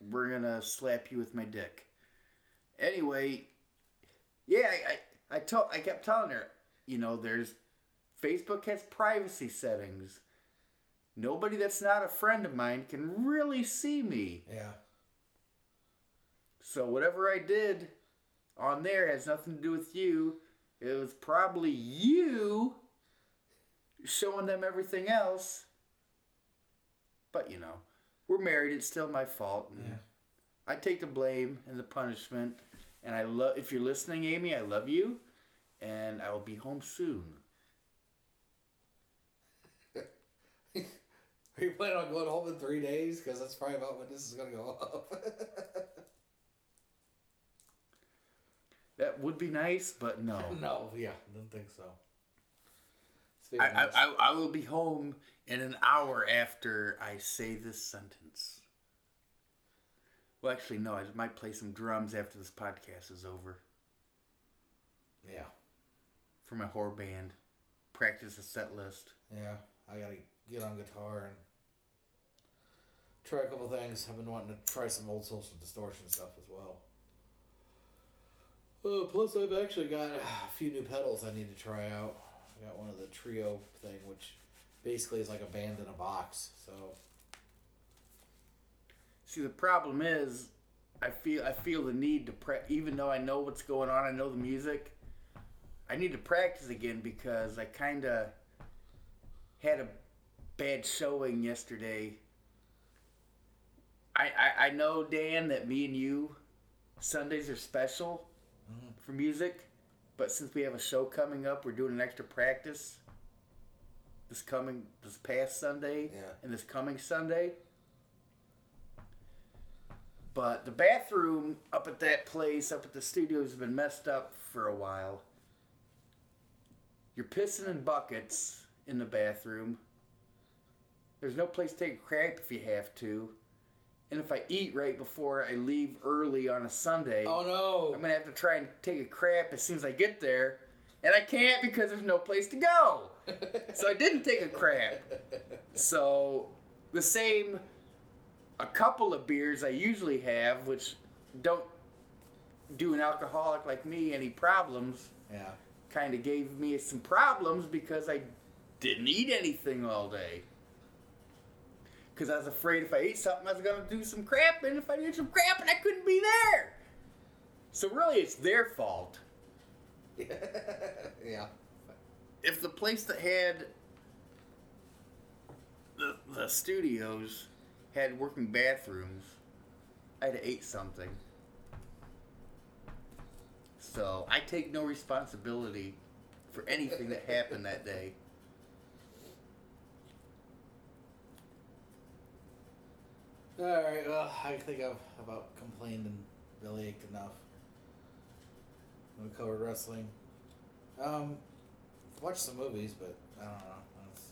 We're gonna slap you with my dick. Anyway, yeah, I I, I told I kept telling her, you know, there's Facebook has privacy settings. Nobody that's not a friend of mine can really see me. Yeah. So whatever I did on there has nothing to do with you. It was probably you showing them everything else. But you know, we're married. It's still my fault. Yeah. I take the blame and the punishment. And I love. If you're listening, Amy, I love you, and I will be home soon. (laughs) Are you planning on going home in three days? Because that's probably about when this is going to go (laughs) up. That would be nice, but no. (laughs) no, yeah, I don't think so. I, I, I, will be home in an hour after I say this sentence. Well, actually, no. I might play some drums after this podcast is over yeah, for my horror band. Practice a set list. yeah, I got to get on guitar and try a couple things. I've been wanting to try some old social distortion stuff as well. Uh, plus, I've actually got a few new pedals I need to try out. I got one of the trio thing, which basically is like a band in a box. So See, the problem is, I feel I feel the need to pre- even though I know what's going on, I know the music. I need to practice again because I kind of had a bad showing yesterday. I, I I know Dan that me and you Sundays are special mm-hmm. for music, but since we have a show coming up, we're doing an extra practice. This coming this past Sunday Yeah. and this coming Sunday. But the bathroom up at that place, up at the studios, has been messed up for a while. You're pissing in buckets in the bathroom. There's no place to take a crap if you have to. And if I eat right before I leave early on a Sunday, oh no, I'm gonna have to try and take a crap as soon as I get there. And I can't because there's no place to go. (laughs) So I didn't take a crap. So the same a couple of beers I usually have, which don't do an alcoholic like me any problems, yeah, kind of gave me some problems because I didn't eat anything all day. Because I was afraid if I ate something, I was going to do some crap, and if I did some crap, and I couldn't be there. So really, it's their fault. (laughs) yeah, If the place that had the, the studios had working bathrooms, I'd have ate something. So I take no responsibility for anything that happened that day. All right. Well, I think I've about complained and belly ached enough. We covered wrestling. Um, watched some movies, but I don't know. It's-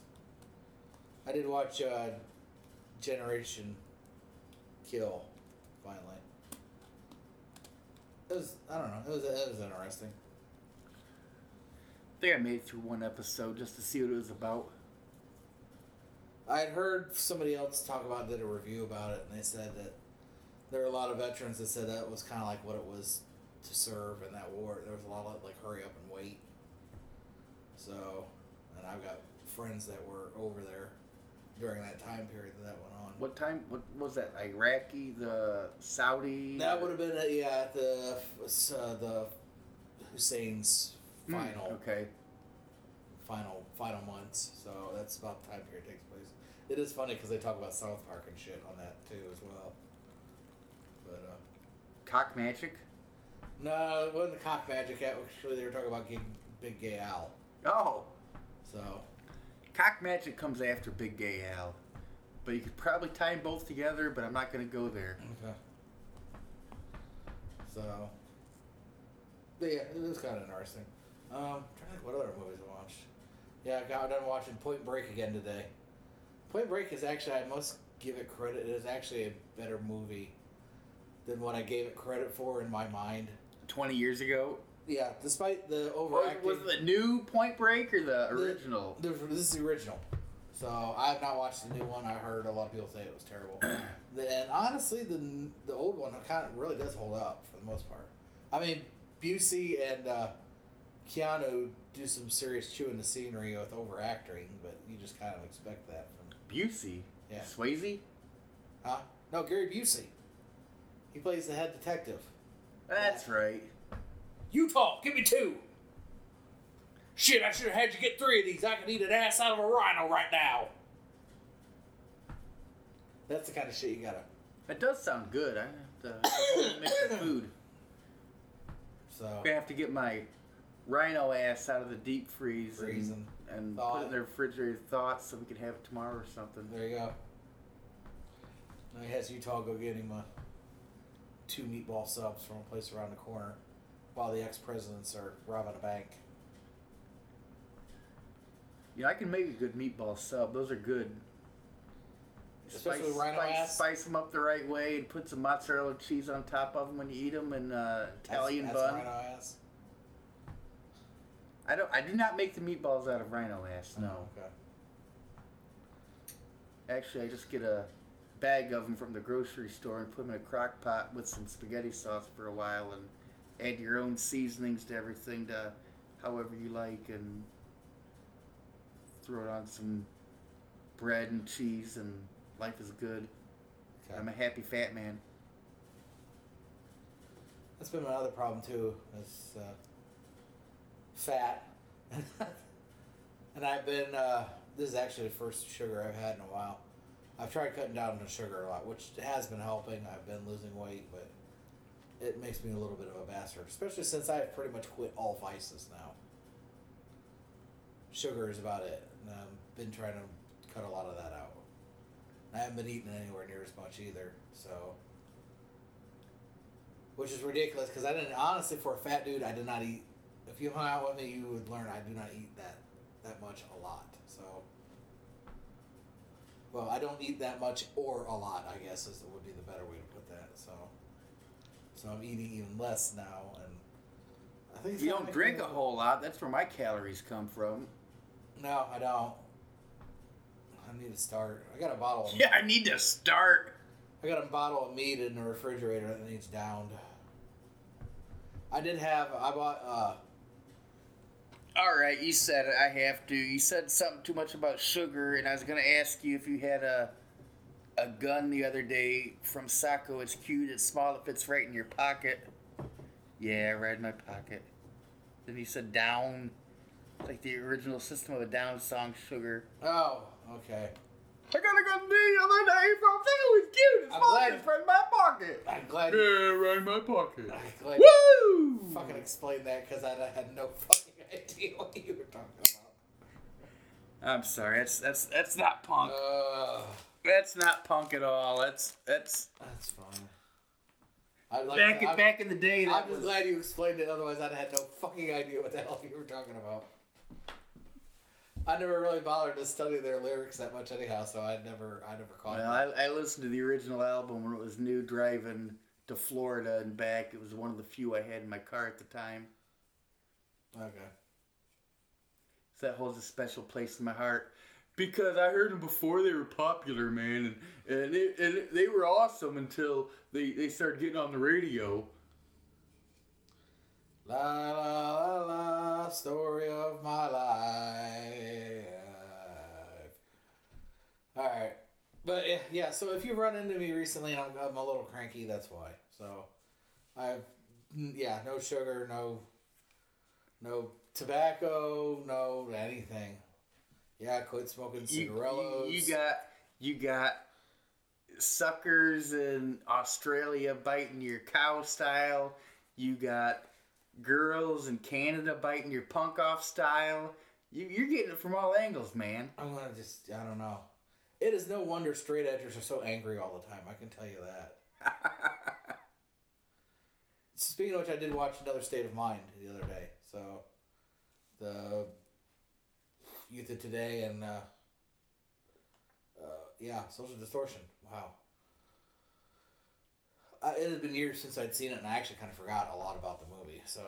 I did watch uh, Generation Kill. Finally, it was. I don't know. It was. It was interesting. I think I made it through one episode just to see what it was about. I had heard somebody else talk about did a review about it, and they said that there were a lot of veterans that said that was kind of like what it was to serve in that war. There was a lot of like hurry up and wait. So, and I've got friends that were over there, during that time period that that went on. What time? What was that? Iraqi, the Saudi. That would have been uh, yeah the uh, the Hussein's Hmm, final Okay. final final months. So that's about the time period it takes. It is funny because they talk about South Park and shit on that too as well. But uh, Cock magic. no, it wasn't the cock magic. Actually, they were talking about Big, Big Gay Al. Oh, So cock magic comes after Big Gay Al, but you could probably tie them both together. But I'm not going to go there. okay. So but yeah, it was kind of interesting. Um, trying to think what other movies I watched. Yeah, I got done watching Point Break again today. Point Break is actually I must give it credit. It is actually a better movie than what I gave it credit for in my mind. Twenty years ago. Yeah, despite the Was, overacting. was it the new Point Break or the The- original? the- this is the original. So I have not watched the new one. I heard a lot of people say it was terrible. (coughs) and honestly, the the old one kind of really does hold up for the most part. I mean, Busey and uh, Keanu do some serious chewing the scenery with overacting, but you just kind of expect that from Busey. Yeah. Swayze. huh? No, Gary Busey. He plays the head detective. That's right. Utah, give me two. Shit, I should have had you get three of these. I can eat an ass out of a rhino right now. That's the kind of shit you gotta. That does sound good. I have to I mix the (coughs) food. So I'm gonna have to get my rhino ass out of the deep freeze Freeze and, and and thaw put it in the refrigerator thoughts so we can have it tomorrow or something. there you go. Now he has Utah go get him uh, two meatball subs from a place around the corner, while the ex presidents are robbing a bank. Yeah, I can make a good meatball sub. Those are good. Especially with rhino spice, ass? spice them up the right way and put some mozzarella cheese on top of them when you eat them and uh, Italian that's, bun. That's rhino ass. I don't. I do not make the meatballs out of rhino ass. No. Oh, okay. Actually, I just get a bag of them from the grocery store and put them in a crock pot with some spaghetti sauce for a while and add your own seasonings to everything to however you like and throw it on some bread and cheese and life is good. Okay. I'm a happy fat man. That's been my other problem too. Is uh, fat, and I've been. Uh, this is actually the first sugar I've had in a while. I've tried cutting down on sugar a lot, which has been helping. I've been losing weight, but it makes me a little bit of a bastard, especially since I've pretty much quit all vices now. Sugar is about it, and I've been trying to cut a lot of that out. I haven't been eating anywhere near as much either, so which is ridiculous because I didn't honestly for a fat dude I did not eat. If you hung out with me, you would learn I do not eat that that much a lot. So, well, I don't eat that much or a lot. I guess is would be the better way to put that. So, so I'm eating even less now, and I think You don't drink a whole lot. That's where my calories come from. No, I don't. I need to start. I got a bottle. Of, (laughs) Yeah, I need to start. I got a bottle of meat in the refrigerator that needs downed. I did have. I bought. uh All right, you said it. I have to. You said something too much about sugar, and I was gonna ask you if you had a a gun the other day from Sako. It's cute. It's small. It fits right in your pocket. Yeah, right in my pocket. Then you said down, like the original System of a Down song, sugar. Oh, okay. I got a gun the other day from Sako. It's cute. It's I'm small. glad- It's right in my pocket. I'm glad. Yeah, right in my pocket. I'm glad you Woo! fucking explained that because I had no fucking idea what you were talking about. I'm sorry. That's that's that's not punk. Uh, That's not punk at all. That's that's that's fine. I like. back in back in the day. That I'm just was, glad you explained it. Otherwise, I'd had no fucking idea what the hell you were talking about. I never really bothered to study their lyrics that much, anyhow. So I never, I never caught. well, I, I listened to the original album when it was new, driving to Florida and back. It was one of the few I had in my car at the time. okay. That holds a special place in my heart because I heard them before they were popular, man, and and, it, and it- they were awesome until they they started getting on the radio. La la la la, story of my life. All right, but yeah, yeah. So if you've run into me recently I'm, I'm a little cranky, that's why. So, mm, yeah, no sugar, no, no tobacco, no anything. Yeah, quit smoking You, cigarillos. you, you got you got suckers in Australia biting your cow style. You got girls in Canada biting your punk off style. You, you're getting it from all angles, man. I'm gonna just I don't know. It is no wonder straight edgers are so angry all the time. I can tell you that. (laughs) Speaking of which, I did watch another State of Mind the other day. So, the Youth of Today and uh, uh, yeah, Social Distortion. Wow. Uh, it had been years since I'd seen it, and I actually kind of forgot a lot about the movie. So,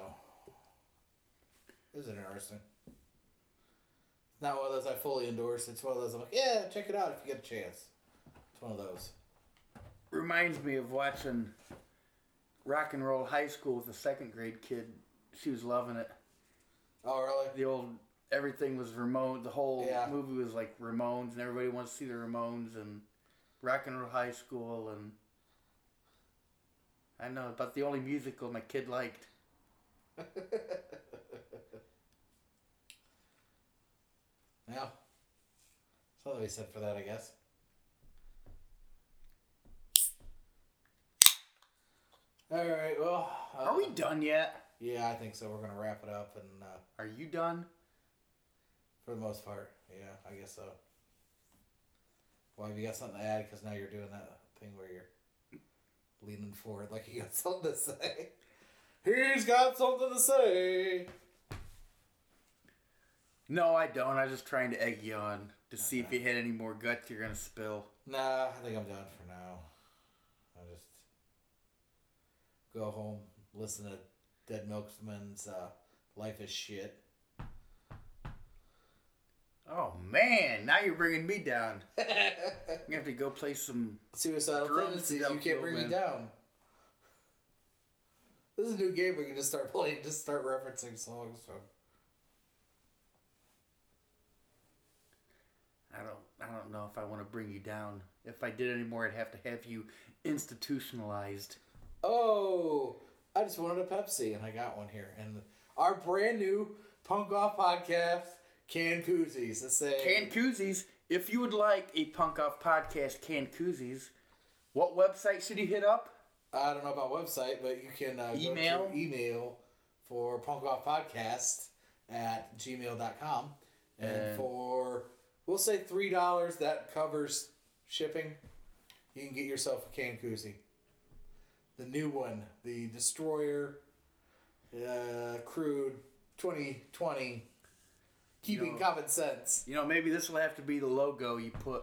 it was interesting. It's not one of those I fully endorse. It's one of those I'm like, yeah, check it out if you get a chance. It's one of those. Reminds me of watching Rock and Roll High School with a second grade kid. She was loving it. Oh, really? The old everything was Ramon. The whole Yeah. movie was like Ramones, and everybody wants to see the Ramones and Rock and Roll High School, and I know about the only musical my kid liked. (laughs) Yeah. Something to be said for that, I guess. All right. Well, uh, Are we done yet? Yeah, I think so. We're gonna wrap it up, and uh, Are you done? for the most part, yeah, I guess so. Well, have you got something to add? Because now you're doing that thing where you're leaning forward like you got (laughs) something to say. He's got something to say. No, I don't. I was just trying to egg you on to see if you had any more guts you're gonna spill. Nah, I think I'm done for now. I just go home, listen to Dead Milkmen's uh, "Life Is Shit." Oh man, now you're bringing me down. (laughs) You have to go play some. Suicidal tendencies. You can't bring me down. This is a new game. We can just start playing, just start referencing songs. So. I don't. I don't know if I want to bring you down. If I did anymore I'd have to have you institutionalized. Oh, I just wanted a Pepsi, and I got one here. And our brand new Punk Off podcast, Can Koozies. Let's say Can koozies. If you would like a punk off podcast, can koozies. What website should you hit up? I don't know about website, but you can uh, Email? email for Punk Off Podcast at gmail.com. And And- for, we'll say $3, that covers shipping. You can get yourself a can koozie. The new one, the Destroyer uh, Crude 2020, keeping No. common sense. You know, maybe this will have to be the logo you put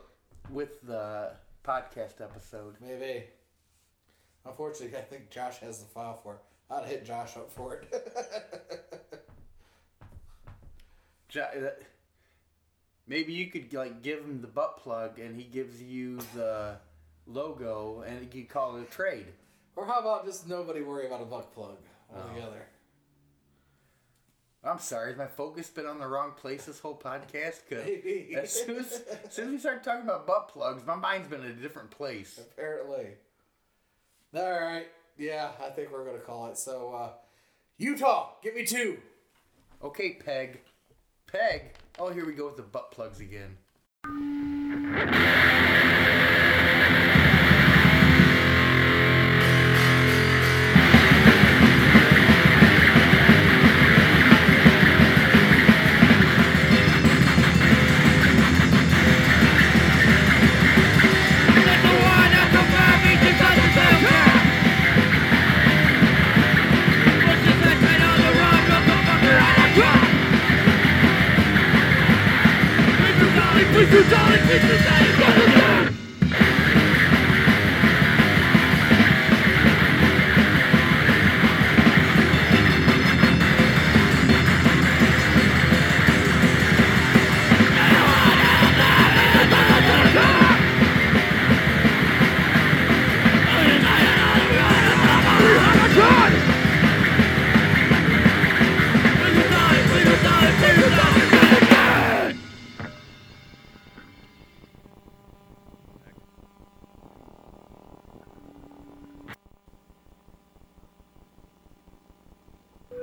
with the podcast episode. Maybe. Unfortunately, I think Josh has the file for it. I'd hit Josh up for it. (laughs) Jo- Maybe you could like give him the butt plug, and he gives you the logo, and you could call it a trade. Or how about just nobody worry about a butt plug altogether? I'm sorry, has my focus been on the wrong place this whole podcast? 'Cause Maybe. (laughs) as soon as, as soon as we started talking about butt plugs, my mind's been in a different place. Apparently. All right. Yeah, I think we're going to call it. So, uh, Utah, give me two. Okay, Peg. Peg. Oh, here we go with the butt plugs again.